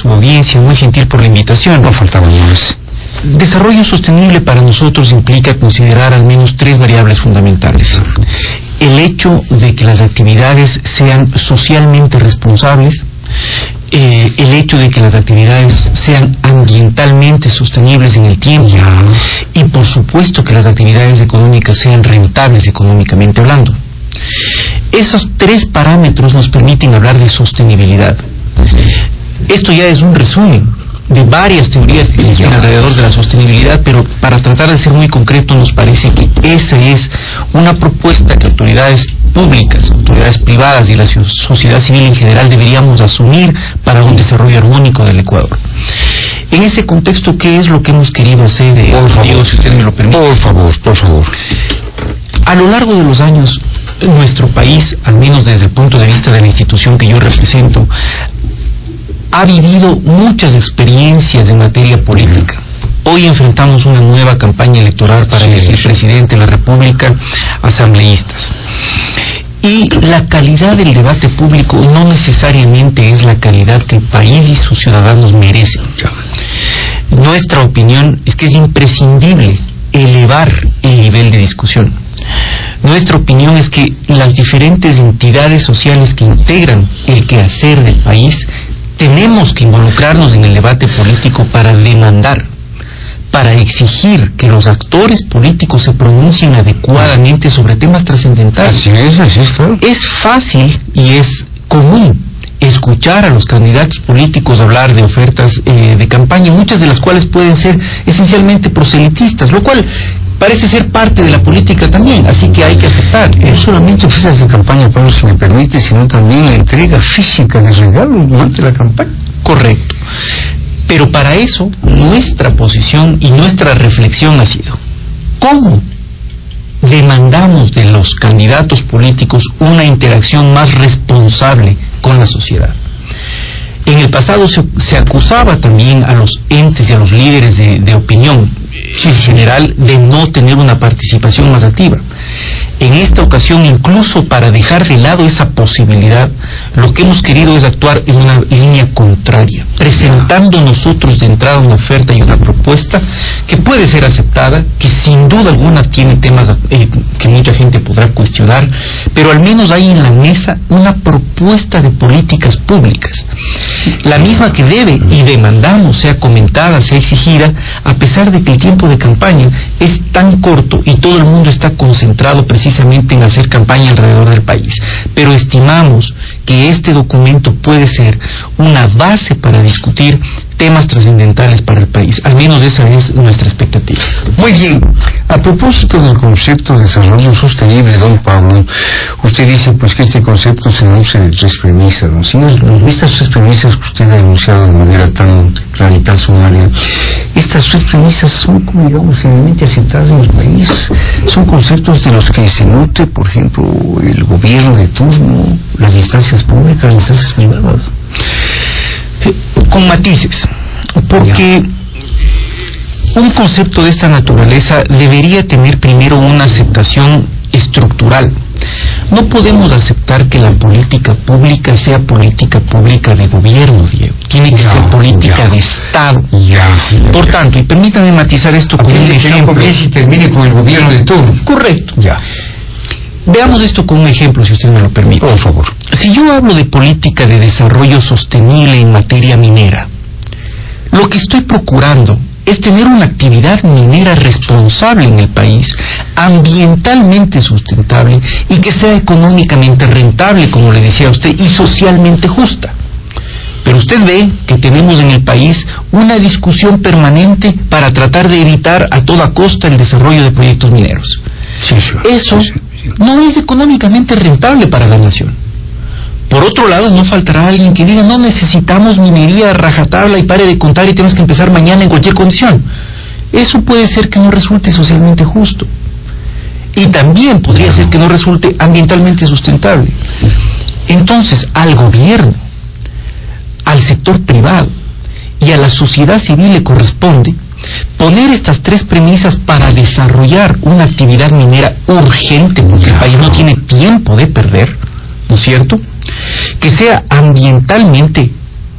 su audiencia, muy gentil por la invitación. No faltaba más. Desarrollo sostenible para nosotros implica considerar al menos tres variables fundamentales. El hecho de que las actividades sean socialmente responsables, eh, el hecho de que las actividades sean ambientalmente sostenibles en el tiempo y por supuesto que las actividades económicas sean rentables económicamente hablando. Esos tres parámetros nos permiten hablar de sostenibilidad. Esto ya es un resumen de varias teorías que existen alrededor de la sostenibilidad, pero para tratar de ser muy concreto nos parece que esa es una propuesta que autoridades públicas, autoridades privadas y la sociedad civil en general deberíamos asumir para un desarrollo armónico del Ecuador. En ese contexto, ¿qué es lo que hemos querido hacer? Eh, por favor, si usted me lo permite. Por favor, por favor. A lo largo de los años, nuestro país, al menos desde el punto de vista de la institución que yo represento, ha vivido muchas experiencias en materia política. Hoy enfrentamos una nueva campaña electoral para elegir presidente de la República, asambleístas. Y la calidad del debate público no necesariamente es la calidad que el país y sus ciudadanos merecen. Nuestra opinión es que es imprescindible elevar el nivel de discusión. Nuestra opinión es que las diferentes entidades sociales que integran el quehacer del país tenemos que involucrarnos en el debate político para demandar, para exigir que los actores políticos se pronuncien adecuadamente sobre temas trascendentales. Así es, así es, Es fácil y es común escuchar a los candidatos políticos hablar de ofertas eh, de campaña, muchas de las cuales pueden ser esencialmente proselitistas, lo cual parece ser parte de la política también, así que hay que aceptar. No solamente ofertas de campaña, Pablo, si me permite, sino también la entrega física de regalos durante la campaña. Correcto. Pero para eso, nuestra posición y nuestra reflexión ha sido, ¿cómo demandamos de los candidatos políticos una interacción más responsable con la sociedad? En el pasado se, acusaba también a los entes y a los líderes de opinión general de no tener una participación más activa. En esta ocasión, incluso para dejar de lado esa posibilidad, lo que hemos querido es actuar en una línea contraria, presentando nosotros de entrada una oferta y una propuesta que puede ser aceptada, que sin duda alguna tiene temas eh, que mucha gente podrá cuestionar, pero al menos hay en la mesa una propuesta de políticas públicas, la misma que debe y demandamos sea comentada, sea exigida, a pesar de que el tiempo de campaña es tan corto y todo el mundo está concentrado precisamente en hacer campaña alrededor del país. Pero estimamos que este documento puede ser una base para discutir temas trascendentales para el país. Al menos esa es nuestra expectativa. Muy bien. A propósito del concepto de desarrollo sostenible, don Pablo, usted dice pues que este concepto se nutre de tres premisas. ¿no? Estas tres premisas que usted ha enunciado de manera tan tan sumaria, estas tres premisas son, como digamos, finalmente aceptadas en el país. Son conceptos de los que se nutre, por ejemplo, el gobierno de turno, las instancias públicas, las instancias privadas con matices, porque un concepto de esta naturaleza debería tener primero una aceptación estructural. No podemos aceptar que la política pública sea política pública de gobierno, Diego. Tiene que ser política de Estado. Por tanto, y permítame matizar esto con un ejemplo. y termine con el gobierno de turno. Correcto. Ya. Veamos esto con un ejemplo, si usted me lo permite. Por favor. Si yo hablo de política de desarrollo sostenible en materia minera, lo que estoy procurando es tener una actividad minera responsable en el país, ambientalmente sustentable y que sea económicamente rentable, como le decía a usted, y socialmente justa. Pero usted ve que tenemos en el país una discusión permanente para tratar de evitar a toda costa el desarrollo de proyectos mineros. Eso no es económicamente rentable para la nación. Por otro lado, no faltará alguien que diga, no necesitamos minería rajatabla y pare de contar y tenemos que empezar mañana en cualquier condición. Eso puede ser que no resulte socialmente justo. Y también podría ser que no resulte ambientalmente sustentable. Entonces, al gobierno, al sector privado y a la sociedad civil le corresponde poner estas tres premisas para desarrollar una actividad minera urgente, porque el país no tiene tiempo de perder, ¿no es cierto? Que sea ambientalmente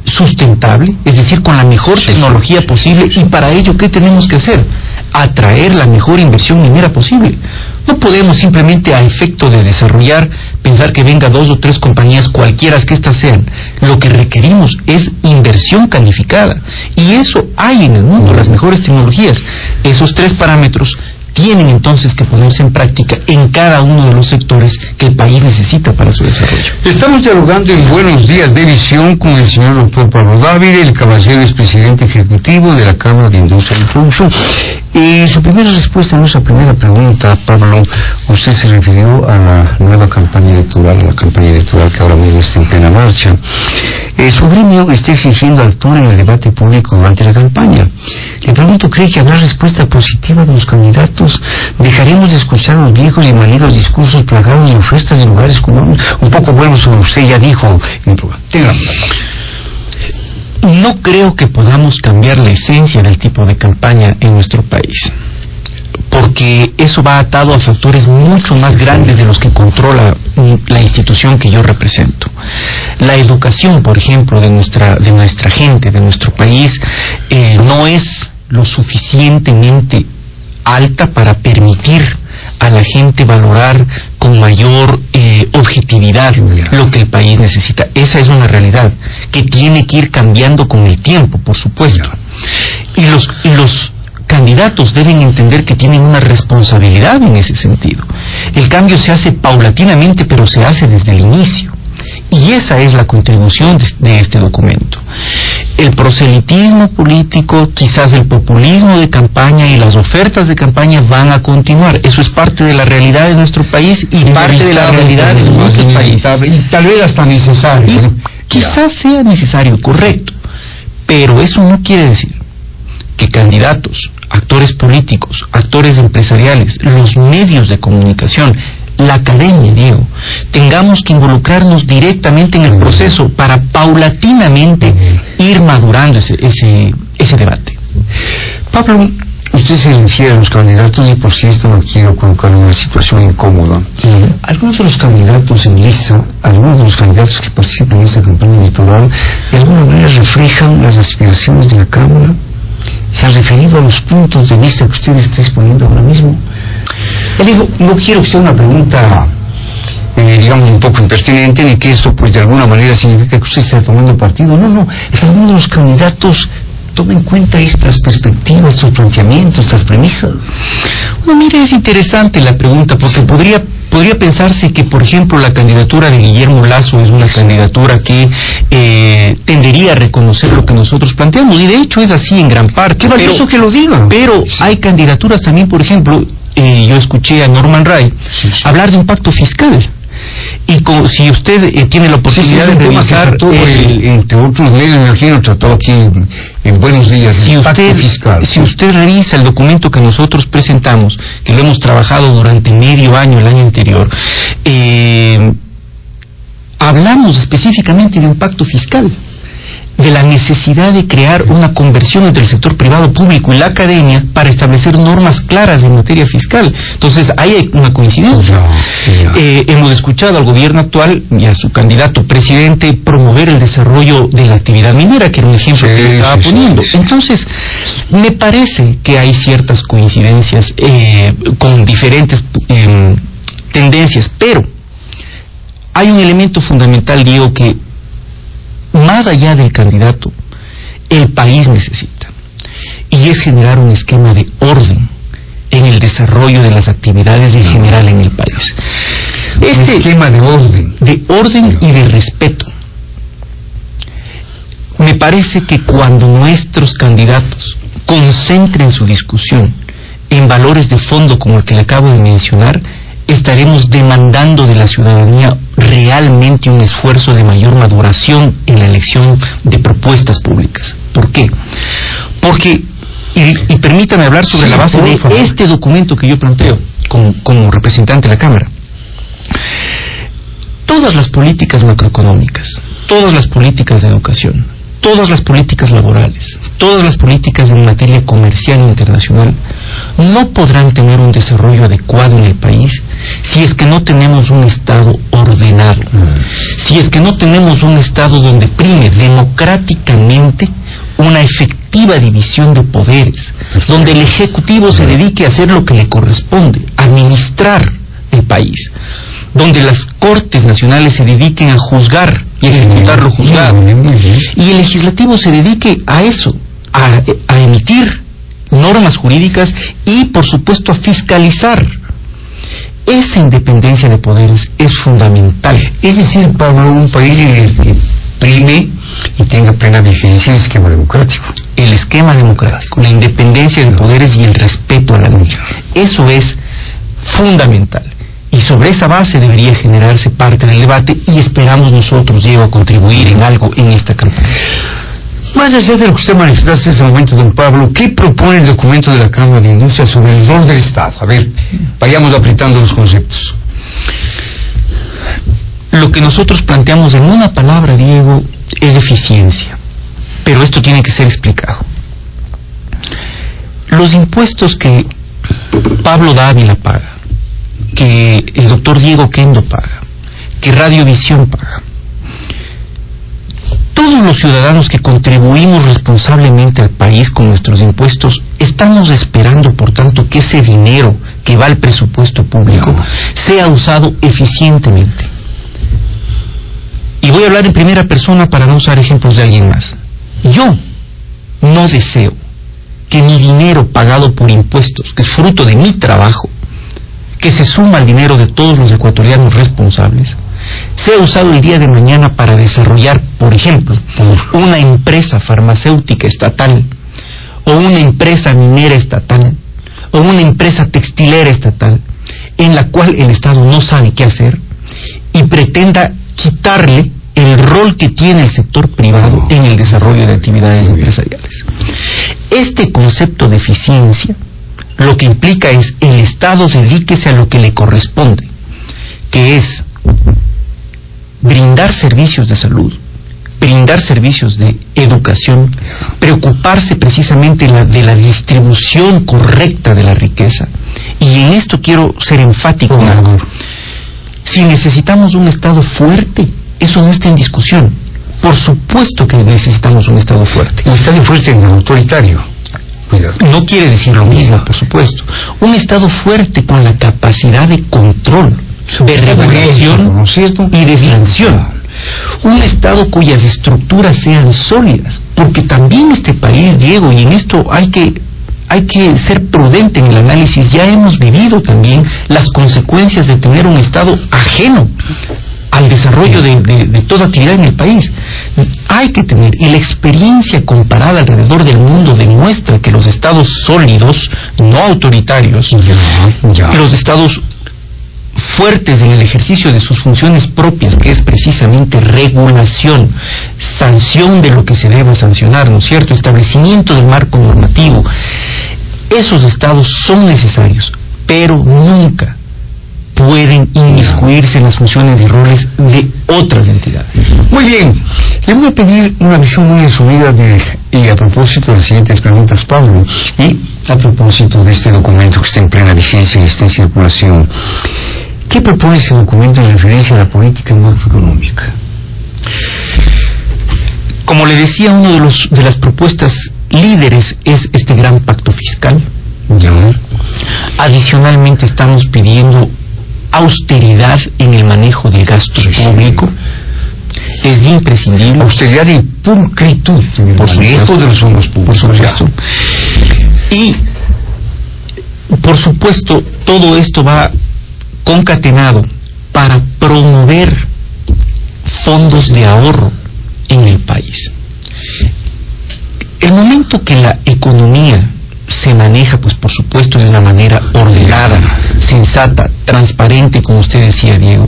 sustentable, es decir, con la mejor tecnología posible y para ello, ¿qué tenemos que hacer? Atraer la mejor inversión minera posible. No podemos simplemente a efecto de desarrollar pensar que venga dos o tres compañías cualquiera que éstas sean. Lo que requerimos es inversión calificada. Y eso hay en el mundo, las mejores tecnologías. Esos tres parámetros tienen entonces que ponerse en práctica en cada uno de los sectores que el país necesita para su desarrollo. Estamos dialogando en Buenos Días de Visión con el señor doctor Pablo David, el caballero es presidente ejecutivo de la Cámara de Industria y Producción. Y su primera respuesta a nuestra primera pregunta, Pablo, usted se refirió a la nueva campaña electoral, a la campaña electoral que ahora mismo está en plena marcha. Eh, su gremio está exigiendo altura en el debate público durante la campaña. Le pregunto, ¿cree que habrá respuesta positiva de los candidatos? ¿Dejaremos de escuchar los viejos y manidos discursos plagados de ofertas de lugares comunes? Un poco vuelvo sobre usted ya dijo. No creo que podamos cambiar la esencia del tipo de campaña en nuestro país porque eso va atado a factores mucho más grandes de los que controla la institución que yo represento. La educación, por ejemplo, de nuestra, de nuestra gente, de nuestro país, eh, no es lo suficientemente alta para permitir a la gente valorar con mayor eh, objetividad lo que el país necesita. Esa es una realidad que tiene que ir cambiando con el tiempo, por supuesto. Y los, y los candidatos deben entender que tienen una responsabilidad en ese sentido. El cambio se hace paulatinamente, pero se hace desde el inicio. Y esa es la contribución de, este documento. El proselitismo político, quizás el populismo de campaña y las ofertas de campaña van a continuar. Eso es parte de la realidad de nuestro país y parte de la realidad de nuestro país. Y tal vez hasta necesario. Quizás sea necesario, correcto. Pero eso no quiere decir que candidatos actores políticos, actores empresariales, los medios de comunicación, la academia, Diego, tengamos que involucrarnos directamente en el proceso para paulatinamente ir madurando ese, ese, ese debate. Pablo, usted se refiere a los candidatos y por si esto no quiero colocar en una situación incómoda. Algunos de los candidatos en lista, algunos de los candidatos que participan en esta campaña electoral, de alguna manera reflejan las aspiraciones de la Cámara se ha referido a los puntos de vista que usted está exponiendo ahora mismo. Le digo, no quiero que sea una pregunta, eh, digamos, un poco impertinente, ni que eso, pues, de alguna manera significa que usted está tomando partido. No, no, es que algunos de los candidatos tomen en cuenta estas perspectivas, estos planteamientos, estas premisas. Bueno, mire, es interesante la pregunta, porque podría podría pensarse que, por ejemplo, la candidatura de Guillermo Lazo es una candidatura que eh, tendería a reconocer lo que nosotros planteamos, y de hecho es así en gran parte. Qué valioso que lo digan. Pero hay candidaturas también, por ejemplo, eh, yo escuché a Norman Ray hablar de un pacto fiscal. Y si usted eh, tiene la oportunidad de revisar... el, entre otros medios, me imagino, trató aquí en, Buenos Días si usted, fiscal. Si usted revisa el documento que nosotros presentamos, que lo hemos trabajado durante medio año, el año anterior, eh, hablamos específicamente de un pacto fiscal de la necesidad de crear una conversión entre el sector privado público y la academia para establecer normas claras en materia fiscal. Entonces, ahí hay una coincidencia. Eh, hemos escuchado al gobierno actual y a su candidato presidente promover el desarrollo de la actividad minera, que era un ejemplo que le estaba poniendo. Entonces, me parece que hay ciertas coincidencias eh, con diferentes em, tendencias, pero hay un elemento fundamental, Diego, que más allá del candidato, el país necesita. Y es generar un esquema de orden en el desarrollo de las actividades en general en el país. Este esquema de orden. De orden y de respeto. Me parece que cuando nuestros candidatos concentren su discusión en valores de fondo como el que le acabo de mencionar, estaremos demandando de la ciudadanía realmente un esfuerzo de mayor maduración en la elección de propuestas públicas. ¿Por qué? Porque, y, permítame hablar sobre la base de este documento que yo planteo como, como representante de la Cámara. Todas las políticas macroeconómicas, todas las políticas de educación, todas las políticas laborales, todas las políticas en materia comercial internacional no podrán tener un desarrollo adecuado en el país si es que no tenemos un Estado ordenado, si es que no tenemos un Estado donde prime democráticamente una efectiva división de poderes, donde el Ejecutivo se dedique a hacer lo que le corresponde, administrar el país, donde las Cortes Nacionales se dediquen a juzgar y ejecutar lo juzgado, y el Legislativo se dedique a eso, a, a emitir normas jurídicas y, por supuesto, a fiscalizar. Esa independencia de poderes es fundamental. Es decir, Pablo, un país que prime y tenga plena vigencia el esquema democrático. El esquema democrático, la independencia de poderes y el respeto a la ley. Eso es fundamental. Y sobre esa base debería generarse parte del debate y esperamos nosotros, Diego, a contribuir en algo en esta campaña. Más allá de lo que usted manifestó hasta este momento, don Pablo, ¿qué propone el documento de la Cámara de Industria sobre el rol del Estado? A ver, vayamos apretando los conceptos. Lo que nosotros planteamos en una palabra, Diego, es eficiencia. Pero esto tiene que ser explicado. Los impuestos que Pablo Dávila paga, que el doctor Diego Kendo paga, que Radiovisión paga, todos los ciudadanos que contribuimos responsablemente al país con nuestros impuestos, estamos esperando, por tanto, que ese dinero que va al presupuesto público sea usado eficientemente. Y voy a hablar en primera persona para no usar ejemplos de alguien más. Yo no deseo que mi dinero pagado por impuestos, que es fruto de mi trabajo, que se suma al dinero de todos los ecuatorianos responsables, sea usado el día de mañana para desarrollar, por ejemplo, una empresa farmacéutica estatal, o una empresa minera estatal, o una empresa textilera estatal, en la cual el Estado no sabe qué hacer y pretenda quitarle el rol que tiene el sector privado en el desarrollo de actividades empresariales. Este concepto de eficiencia lo que implica es el Estado dedíquese a lo que le corresponde, que es brindar servicios de salud, brindar servicios de educación, preocuparse precisamente de la distribución correcta de la riqueza. Y en esto quiero ser enfático. Si necesitamos un Estado fuerte, eso no está en discusión. Por supuesto que necesitamos un Estado fuerte. Un Estado fuerte en autoritario. Cuidado. No quiere decir lo mismo, por supuesto. Un Estado fuerte con la capacidad de control, de regulación y de sanción. Un Estado cuyas estructuras sean sólidas, porque también este país, Diego, y en esto hay que hay que ser prudente en el análisis. Ya hemos vivido también las consecuencias de tener un Estado ajeno al desarrollo de, de, de, toda actividad en el país. Hay que tener, y la experiencia comparada alrededor del mundo demuestra que los estados sólidos, no autoritarios, ya, ya. los estados fuertes en el ejercicio de sus funciones propias, que es precisamente regulación, sanción de lo que se debe sancionar, ¿no es cierto?, establecimiento del marco normativo. Esos estados son necesarios, pero nunca pueden inmiscuirse en las funciones y roles de otras entidades. Muy bien, le voy a pedir una visión muy resumida de, y a propósito de las siguientes preguntas, Pablo, y a propósito de este documento que está en plena vigencia y está en circulación. ¿Qué propone ese documento en referencia a la política macroeconómica? Como le decía, una de, los, de las propuestas líderes es este gran pacto fiscal. Ya. Adicionalmente estamos pidiendo austeridad en el manejo del gasto sí, público. Sí. Es imprescindible. Austeridad y pulcritud en por manejo supuesto, de los fondos públicos. Por supuesto. Y, por supuesto, todo esto va concatenado para promover fondos de ahorro en el país. El momento que la economía se maneja, pues por supuesto, de una manera ordenada, sensata, transparente, como usted decía, Diego,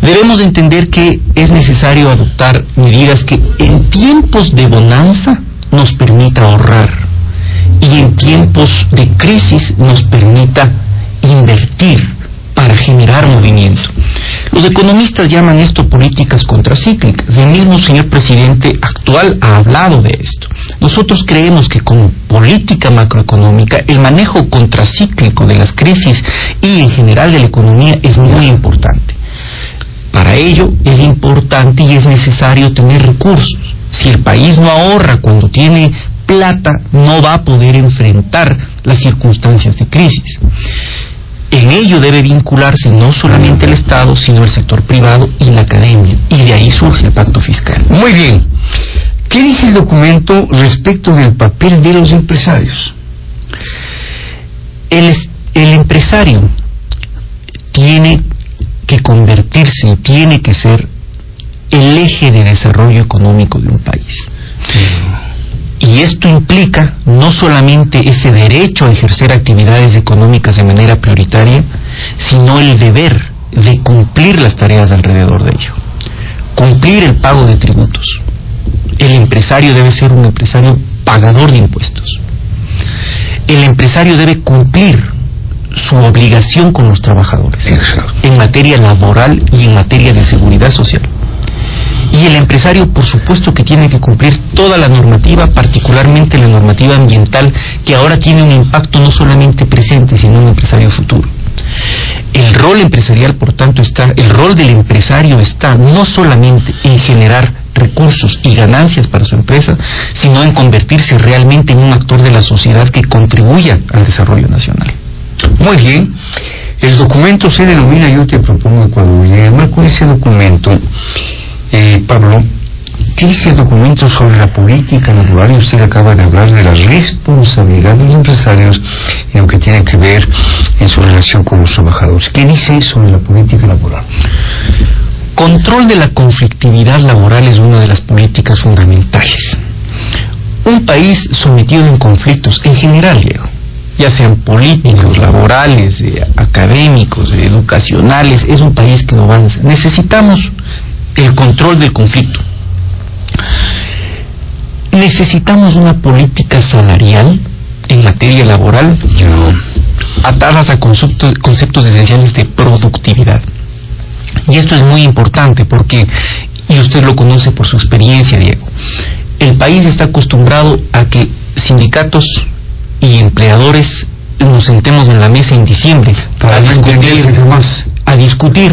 debemos entender que es necesario adoptar medidas que en tiempos de bonanza nos permita ahorrar y en tiempos de crisis nos permita invertir para generar movimiento. Los economistas llaman esto políticas contracíclicas. El mismo señor presidente actual ha hablado de esto. Nosotros creemos que como política macroeconómica el manejo contracíclico de las crisis y en general de la economía es muy importante. Para ello es importante y es necesario tener recursos. Si el país no ahorra cuando tiene plata, no va a poder enfrentar las circunstancias de crisis. En ello debe vincularse no solamente el Estado, sino el sector privado y la academia. Y de ahí surge el pacto fiscal. Muy bien. ¿Qué dice el documento respecto del papel de los empresarios? El, el empresario tiene que convertirse y tiene que ser el eje de desarrollo económico de un país. Y esto implica no solamente ese derecho a ejercer actividades económicas de manera prioritaria, sino el deber de cumplir las tareas alrededor de ello. Cumplir el pago de tributos. El empresario debe ser un empresario pagador de impuestos. El empresario debe cumplir su obligación con los trabajadores en materia laboral y en materia de seguridad social. Y el empresario, por supuesto, que tiene que cumplir toda la normativa, particularmente la normativa ambiental, que ahora tiene un impacto no solamente presente, sino un empresario futuro. El rol empresarial, por tanto, está, el rol del empresario está no solamente en generar recursos y ganancias para su empresa, sino en convertirse realmente en un actor de la sociedad que contribuya al desarrollo nacional. Muy bien. El documento se denomina Yo te propongo Ecuador. Y en el marco de ese documento, eh, Pablo, ¿qué dice el documento sobre la política laboral? Y usted acaba de hablar de la responsabilidad de los empresarios en lo que tiene que ver en su relación con los trabajadores. ¿Qué dice sobre la política laboral? Control de la conflictividad laboral es una de las políticas fundamentales. Un país sometido en conflictos, en general, Diego, ya sean políticos, laborales, eh, académicos, eh, educacionales, es un país que no avanza. Necesitamos el control del conflicto. Necesitamos una política salarial en materia laboral atadas a conceptos, conceptos esenciales de productividad. Y esto es muy importante porque, y usted lo conoce por su experiencia, Diego, el país está acostumbrado a que sindicatos y empleadores nos sentemos en la mesa en diciembre Para discutir, más. a discutir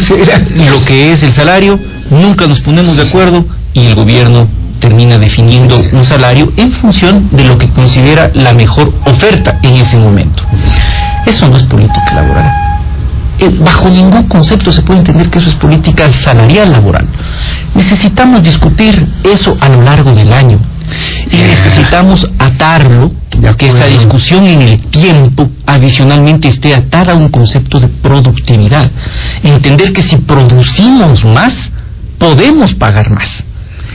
lo que es el salario, nunca nos ponemos de acuerdo y el gobierno termina definiendo un salario en función de lo que considera la mejor oferta en ese momento. Eso no es política laboral. Eh, Bajo ningún concepto se puede entender que eso es política salarial laboral. Necesitamos discutir eso a lo largo del año y necesitamos atarlo, que esa discusión en el tiempo adicionalmente esté atada a un concepto de productividad. Entender que si producimos más, podemos pagar más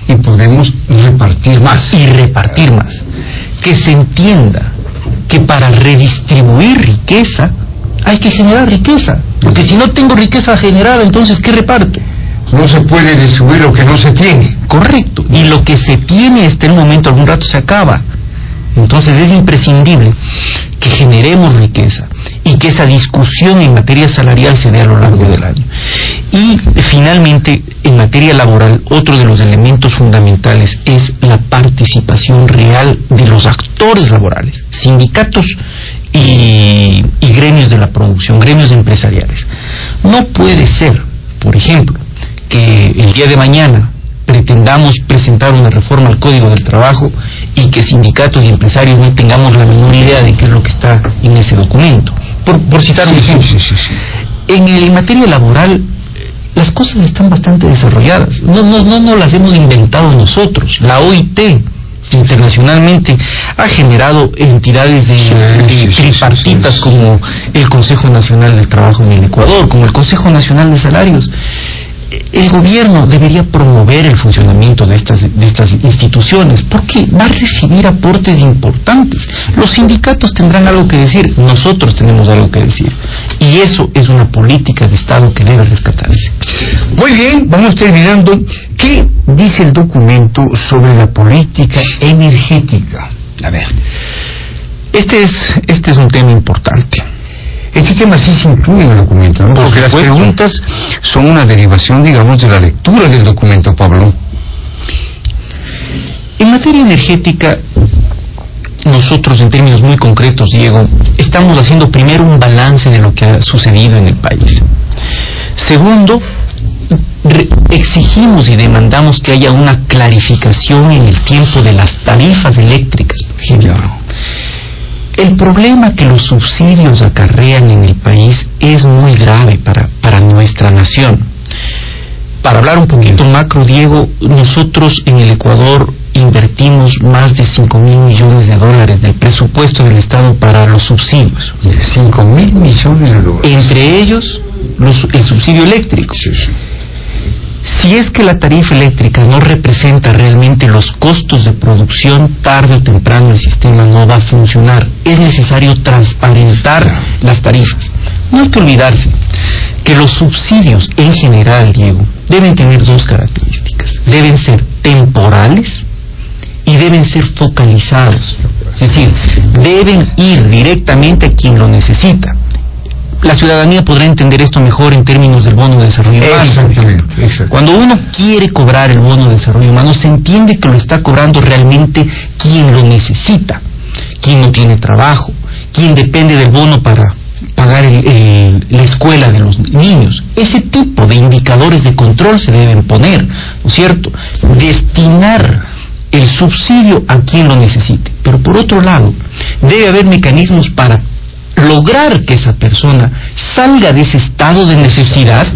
Y podemos repartir más. y repartir más. Que se entienda que para redistribuir riqueza hay que generar riqueza. Porque si no tengo riqueza generada, entonces ¿qué reparto? No se puede distribuir lo que no se tiene. Correcto. Y lo que se tiene hasta el momento, algún rato se acaba. Entonces es imprescindible que generemos riqueza y que esa discusión en materia salarial se dé a lo largo del año. Y finalmente, en materia laboral, otro de los elementos fundamentales es la participación real de los actores laborales, sindicatos y, y gremios de la producción, gremios empresariales. No puede ser, por ejemplo, que el día de mañana pretendamos presentar una reforma al Código del Trabajo y que sindicatos y empresarios no tengamos la menor idea de qué es lo que está en ese documento. Por, por citar un Sí, ejemplo. sí, sí, sí. En el materia laboral, las cosas están bastante desarrolladas. No, no, no, no las hemos inventado nosotros. La OIT internacionalmente ha generado entidades de, Sí, de sí, sí, tripartitas sí. como el Consejo Nacional del Trabajo en el Ecuador, como el Consejo Nacional de Salarios. El gobierno debería promover el funcionamiento de estas, de estas instituciones porque va a recibir aportes importantes. Los sindicatos tendrán algo que decir, nosotros tenemos algo que decir. Y eso es una política de Estado que debe rescatarse. Muy bien, vamos terminando. ¿Qué dice el documento sobre la política energética? A ver, Este es, este es un tema importante. Este tema sí se incluye en el documento, ¿no? Por Porque las preguntas son una derivación, digamos, de la lectura del documento, Pablo. En materia energética, nosotros en términos muy concretos, Diego, estamos haciendo primero un balance de lo que ha sucedido en el país. Segundo, exigimos y demandamos que haya una clarificación en el tiempo de las tarifas eléctricas, por ejemplo. El problema que los subsidios acarrean en el país es muy grave para, para nuestra nación. Para hablar un poquito macro, Diego, nosotros en el Ecuador invertimos más de 5 mil millones de dólares del presupuesto del Estado para los subsidios. 5 mil millones de dólares. Entre ellos, el subsidio eléctrico. Si es que la tarifa eléctrica no representa realmente los costos de producción, tarde o temprano el sistema no va a funcionar. Es necesario transparentar las tarifas. No hay que olvidarse que los subsidios en general, Diego, deben tener dos características. Deben ser temporales y deben ser focalizados. Es decir, deben ir directamente a quien lo necesita la ciudadanía podrá entender esto mejor en términos del bono de desarrollo humano. Cuando uno quiere cobrar el bono de desarrollo humano, se entiende que lo está cobrando realmente quien lo necesita, quien no tiene trabajo, quien depende del bono para pagar la escuela de los niños. Ese tipo de indicadores de control se deben poner, ¿no es cierto? Destinar el subsidio a quien lo necesite. Pero por otro lado, debe haber mecanismos para lograr que esa persona salga de ese estado de necesidad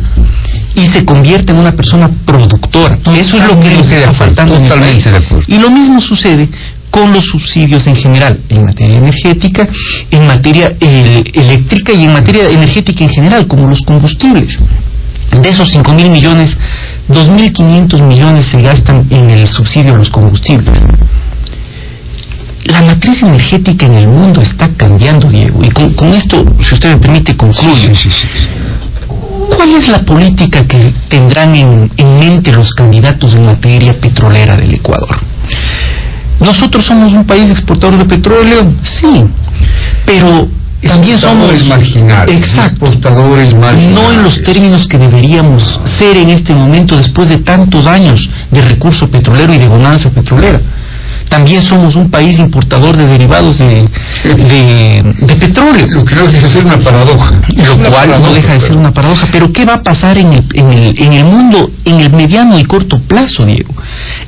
y se convierta en una persona productora. Eso es lo que nos está faltando en país. Y lo mismo sucede con los subsidios en general, en materia energética, en materia eléctrica y en materia energética en general, como los combustibles. De esos 5 mil millones, 2.500 millones se gastan en el subsidio a los combustibles la matriz energética en el mundo está cambiando, Diego. Y con, esto, si usted me permite, concluyo. ¿Cuál es la política que tendrán en, mente los candidatos en materia petrolera del Ecuador? Nosotros somos un país exportador de petróleo, sí, pero también somos marginales, exacto, exportadores marginales. No en los términos que deberíamos ser en este momento después de tantos años de recurso petrolero y de bonanza petrolera también somos un país importador de derivados de, de, petróleo. Lo que no deja de ser una paradoja. Lo cual no deja de ser una paradoja. Pero ¿qué va a pasar en el, en, el, en el mundo en el mediano y corto plazo, Diego?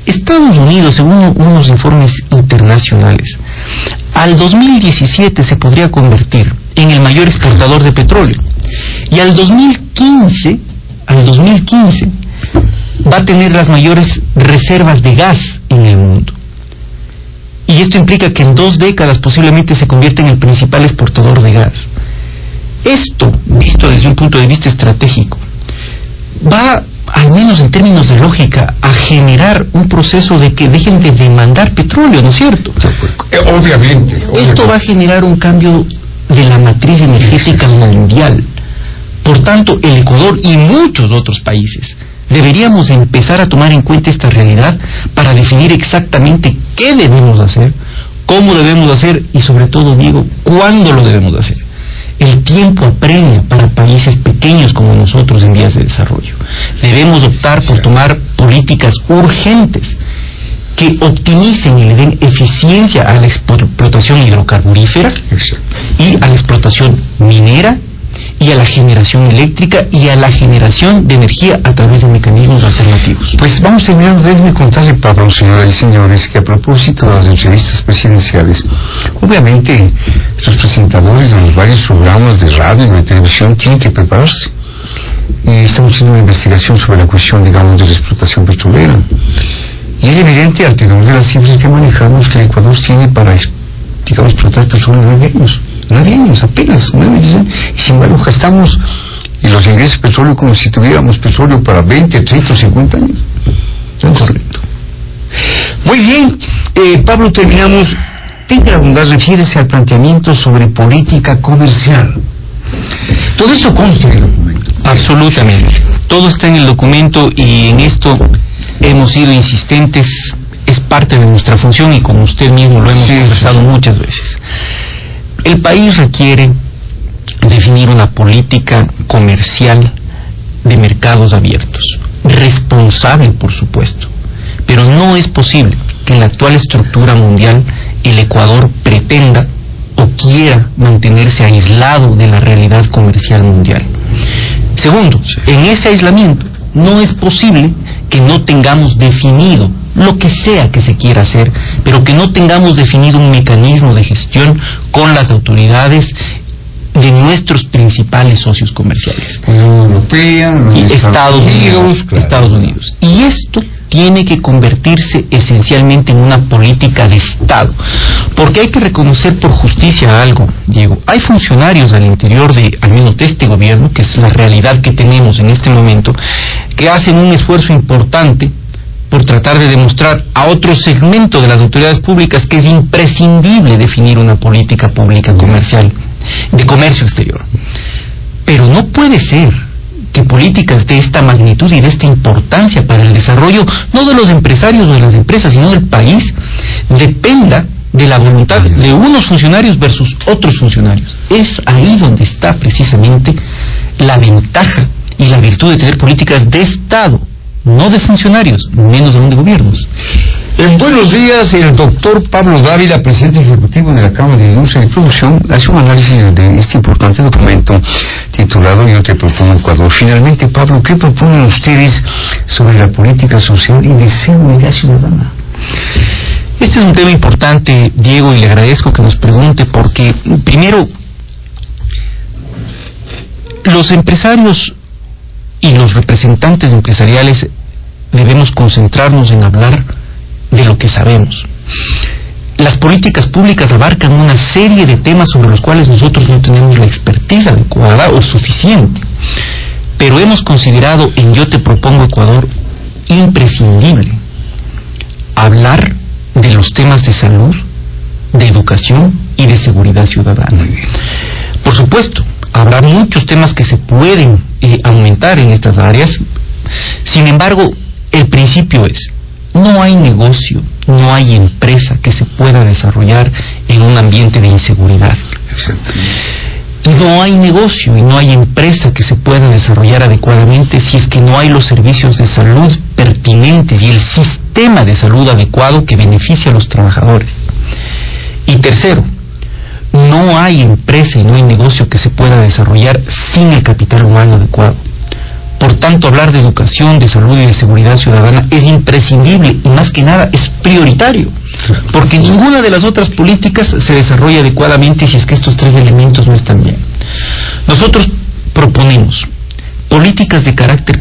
Estados Unidos, según unos informes internacionales, al 2017 se podría convertir en el mayor exportador de petróleo. Y al 2015, al 2015, va a tener las mayores reservas de gas en el mundo. Y esto implica que en dos décadas posiblemente se convierta en el principal exportador de gas. Esto, visto desde un punto de vista estratégico, va, al menos en términos de lógica, a generar un proceso de que dejen de demandar petróleo, ¿no es cierto? Eh, obviamente. Esto va a generar un cambio de la matriz energética mundial. Por tanto, el Ecuador y muchos otros países deberíamos empezar a tomar en cuenta esta realidad para definir exactamente qué debemos hacer, cómo debemos hacer y sobre todo, Diego, cuándo lo debemos hacer. El tiempo apremia para países pequeños como nosotros en vías de desarrollo. Debemos optar por tomar políticas urgentes que optimicen y le den eficiencia a la explotación hidrocarburífera y a la explotación minera y a la generación eléctrica y a la generación de energía a través de mecanismos alternativos. Pues vamos terminando. Déjenme contarle, Pablo, señoras y señores, que a propósito de las entrevistas presidenciales, obviamente los presentadores de los varios programas de radio y de televisión tienen que prepararse. Y estamos haciendo una investigación sobre la cuestión, digamos, de la explotación petrolera. Y es evidente, al tenor de las cifras que manejamos, que el Ecuador tiene para, digamos, explotar petróleo nueve años nueve años apenas, nueve años, y sin embargo gastamos en los ingresos de petróleo como si tuviéramos petróleo para 20, 30 o 50 años. Correcto. Muy bien, eh, Pablo, terminamos. Tenga la refiérese al planteamiento sobre política comercial. Todo esto consta en el documento. Absolutamente. Todo está en el documento y en esto hemos sido insistentes. Es parte de nuestra función y como usted mismo lo hemos conversado muchas veces. El país requiere definir una política comercial de mercados abiertos, responsable por supuesto, pero no es posible que en la actual estructura mundial el Ecuador pretenda o quiera mantenerse aislado de la realidad comercial mundial. Segundo, en ese aislamiento no es posible que no tengamos definido lo que sea que se quiera hacer, pero que no tengamos definido un mecanismo de gestión con las autoridades de nuestros principales socios comerciales. Unión Europea, y Estados Unidos, claro. Estados Unidos. Y esto tiene que convertirse esencialmente en una política de Estado. Porque hay que reconocer por justicia algo, Diego. Hay funcionarios al interior de, al menos de este gobierno, que es la realidad que tenemos en este momento, que hacen un esfuerzo importante por tratar de demostrar a otro segmento de las autoridades públicas que es imprescindible definir una política pública comercial, de comercio exterior. Pero no puede ser que políticas de esta magnitud y de esta importancia para el desarrollo, no de los empresarios o de las empresas, sino del país, dependa de la voluntad de unos funcionarios versus otros funcionarios. Es ahí donde está precisamente la ventaja y la virtud de tener políticas de Estado, no de funcionarios, menos aún de gobiernos. En buenos días, el doctor Pablo Dávila, presidente ejecutivo de la Cámara de Industria y Producción, hace un análisis de este importante documento titulado Yo te propongo Ecuador. Finalmente, Pablo, ¿qué proponen ustedes sobre la política social y de seguridad ciudadana? Este es un tema importante, Diego, y le agradezco que nos pregunte porque, primero, los empresarios y los representantes empresariales debemos concentrarnos en hablar de lo que sabemos. Las políticas públicas abarcan una serie de temas sobre los cuales nosotros no tenemos la expertise adecuada o suficiente, pero hemos considerado en Yo te propongo Ecuador imprescindible hablar de los temas de salud, de educación y de seguridad ciudadana. Por supuesto, habrá muchos temas que se pueden eh, aumentar en estas áreas, sin embargo, el principio es, no hay negocio, no hay empresa que se pueda desarrollar en un ambiente de inseguridad. No hay negocio y no hay empresa que se pueda desarrollar adecuadamente si es que no hay los servicios de salud pertinentes y el sistema de salud adecuado que beneficie a los trabajadores. Y tercero, no hay empresa y no hay negocio que se pueda desarrollar sin el capital humano adecuado. Por tanto, hablar de educación, de salud y de seguridad ciudadana es imprescindible y más que nada es prioritario, porque ninguna de las otras políticas se desarrolla adecuadamente si es que estos tres elementos no están bien. Nosotros proponemos políticas de carácter